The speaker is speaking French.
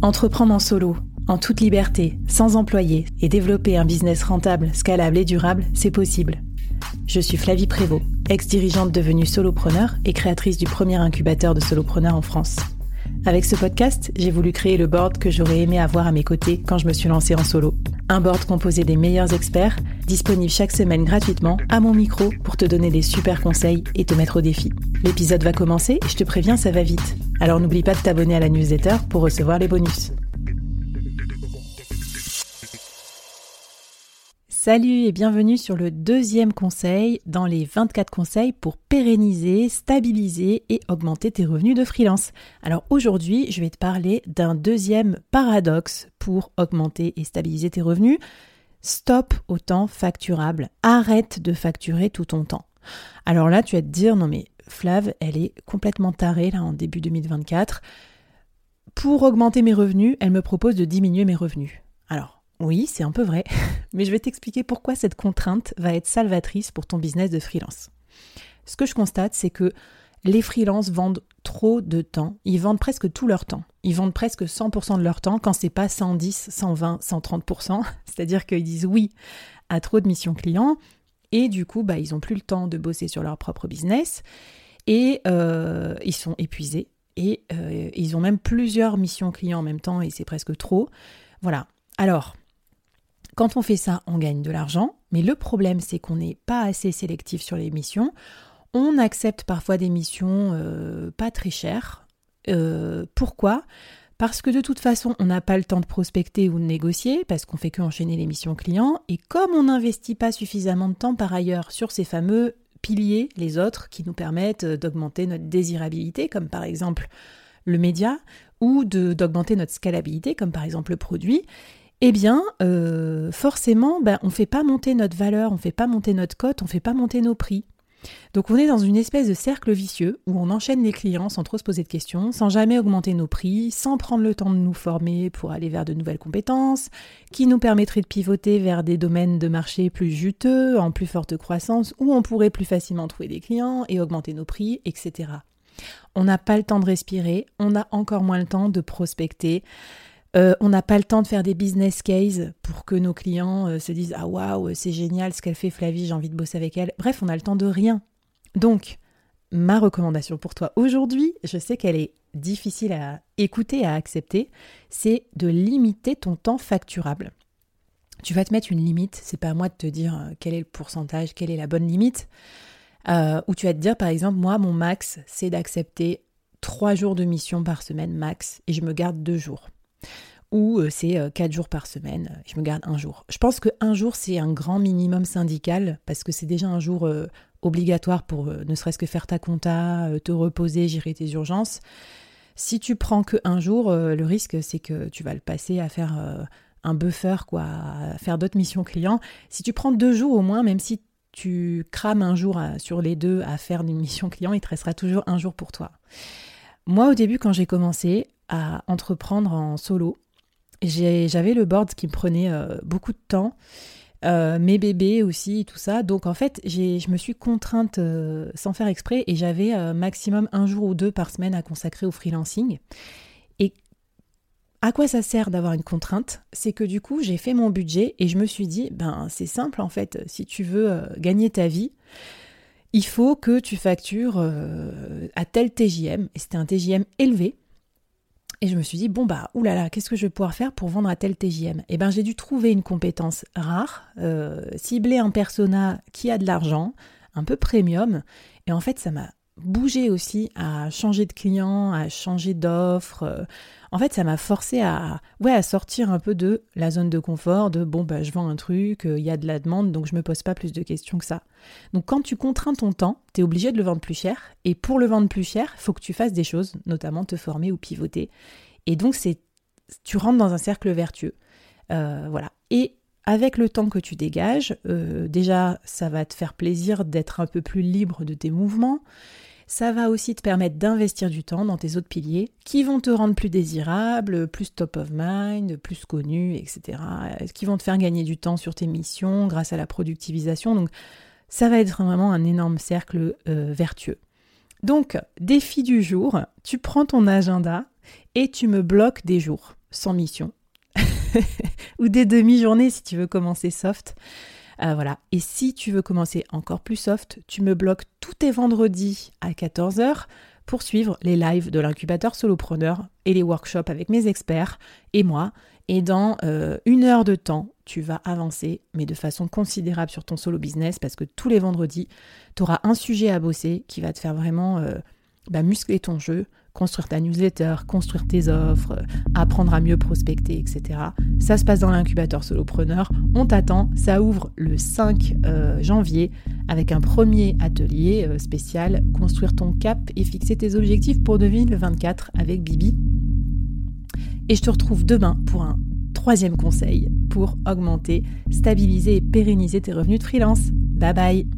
Entreprendre en solo, en toute liberté, sans employé et développer un business rentable, scalable et durable, c'est possible. Je suis Flavie Prévost, ex-dirigeante devenue solopreneur et créatrice du premier incubateur de solopreneurs en France. Avec ce podcast, j'ai voulu créer le board que j'aurais aimé avoir à mes côtés quand je me suis lancée en solo. Un board composé des meilleurs experts, disponible chaque semaine gratuitement à mon micro pour te donner des super conseils et te mettre au défi. L'épisode va commencer je te préviens, ça va vite. Alors n'oublie pas de t'abonner à la newsletter pour recevoir les bonus. Salut et bienvenue sur le deuxième conseil dans les 24 conseils pour pérenniser, stabiliser et augmenter tes revenus de freelance. Alors aujourd'hui, je vais te parler d'un deuxième paradoxe pour augmenter et stabiliser tes revenus. Stop au temps facturable. Arrête de facturer tout ton temps. Alors là, tu vas te dire, non mais Flav, elle est complètement tarée là en début 2024. Pour augmenter mes revenus, elle me propose de diminuer mes revenus. Alors, oui, c'est un peu vrai, mais je vais t'expliquer pourquoi cette contrainte va être salvatrice pour ton business de freelance. Ce que je constate, c'est que les freelances vendent trop de temps. Ils vendent presque tout leur temps. Ils vendent presque 100% de leur temps quand c'est pas 110, 120, 130%. C'est-à-dire qu'ils disent oui à trop de missions clients et du coup, bah, ils n'ont plus le temps de bosser sur leur propre business et euh, ils sont épuisés et euh, ils ont même plusieurs missions clients en même temps et c'est presque trop. Voilà. Alors, quand on fait ça, on gagne de l'argent, mais le problème c'est qu'on n'est pas assez sélectif sur les missions. On accepte parfois des missions euh, pas très chères. pourquoi? Parce que de toute façon, on n'a pas le temps de prospecter ou de négocier, parce qu'on fait que enchaîner les missions clients, et comme on n'investit pas suffisamment de temps par ailleurs sur ces fameux piliers, les autres, qui nous permettent d'augmenter notre désirabilité, comme par exemple le média, ou d'augmenter notre scalabilité, comme par exemple le produit, eh bien, euh, forcément, ben, on ne fait pas monter notre valeur, on ne fait pas monter notre cote, on ne fait pas monter nos prix. Donc on est dans une espèce de cercle vicieux où on enchaîne les clients sans trop se poser de questions, sans jamais augmenter nos prix, sans prendre le temps de nous former pour aller vers de nouvelles compétences, qui nous permettraient de pivoter vers des domaines de marché plus juteux, en plus forte croissance, où on pourrait plus facilement trouver des clients et augmenter nos prix, etc. On n'a pas le temps de respirer, on a encore moins le temps de prospecter, euh, on n'a pas le temps de faire des business cases pour que nos clients euh, se disent Ah waouh, c'est génial ce qu'elle fait Flavie, j'ai envie de bosser avec elle. Bref, on a le temps de rien. Donc, ma recommandation pour toi aujourd'hui, je sais qu'elle est difficile à écouter, à accepter, c'est de limiter ton temps facturable. Tu vas te mettre une limite, c'est pas à moi de te dire euh, quel est le pourcentage, quelle est la bonne limite. ou tu vas te dire par exemple, moi mon max c'est d'accepter trois jours de mission par semaine max et je me garde deux jours ou euh, c'est euh, quatre jours par semaine, je me garde un jour. Je pense que un jour c'est un grand minimum syndical parce que c'est déjà un jour euh, obligatoire pour ne serait-ce que faire ta compta, te reposer, gérer tes urgences. Si tu prends que un jour, le risque c'est que tu vas le passer à faire un buffer quoi, à faire d'autres missions clients. Si tu prends deux jours au moins, même si tu crames un jour sur les deux à faire une mission client, il te restera toujours un jour pour toi. Moi, au début, quand j'ai commencé à entreprendre en solo, j'avais le board qui me prenait euh, beaucoup de temps, euh, mes bébés aussi, tout ça. Donc en fait, je me suis contrainte euh, sans faire exprès et j'avais maximum un jour ou deux par semaine à consacrer au freelancing. Et à quoi ça sert d'avoir une contrainte? C'est que du coup, j'ai fait mon budget et je me suis dit, ben c'est simple en fait, si tu veux gagner ta vie, il faut que tu factures à tel TJM. Et c'était un TJM élevé. Et je me suis dit, bon bah, oulala, qu'est-ce que je vais pouvoir faire pour vendre à tel TJM Eh bien, j'ai dû trouver une compétence rare, euh, cibler un persona qui a de l'argent, un peu premium. Et en fait, ça m'a bougé aussi à changer de client, à changer d'offre. Euh, en fait, ça m'a forcé à, ouais, à sortir un peu de la zone de confort, de bon, bah, je vends un truc, euh, il y a de la demande, donc je me pose pas plus de questions que ça. Donc quand tu contrains ton temps, tu es obligé de le vendre plus cher. Et pour le vendre plus cher, faut que tu fasses des choses, notamment te former ou pivoter. Et donc c'est tu rentres dans un cercle vertueux. voilà. Et avec le temps que tu dégages, déjà, ça va te faire plaisir d'être un peu plus libre de tes mouvements. Ça va aussi te permettre d'investir du temps dans tes autres piliers qui vont te rendre plus désirable, plus top of mind, plus connu, etc. Qui vont te faire gagner du temps sur tes missions grâce à la productivisation? Donc ça va être vraiment un énorme cercle euh, vertueux. Donc, défi du jour, tu prends ton agenda et tu me bloques des jours sans mission. ou des demi-journées si tu veux commencer soft. Euh, voilà. Et si tu veux commencer encore plus soft, tu me bloques tous tes vendredis à 14h pour suivre les lives de l'incubateur solopreneur et les workshops avec mes experts et moi. Et dans euh, une heure de temps, tu vas avancer, mais de façon considérable sur ton solo business parce que tous les vendredis, tu auras un sujet à bosser qui va te faire vraiment euh, bah, muscler ton jeu, construire ta newsletter, construire tes offres, apprendre à mieux prospecter, etc. Ça se passe dans l'incubateur solopreneur. On t'attend. Ça ouvre le 5 euh, janvier avec un premier atelier euh, spécial Construire ton cap et fixer tes objectifs pour 2024 avec Bibi. Et je te retrouve demain pour un troisième conseil pour augmenter, stabiliser et pérenniser tes revenus de freelance. Bye bye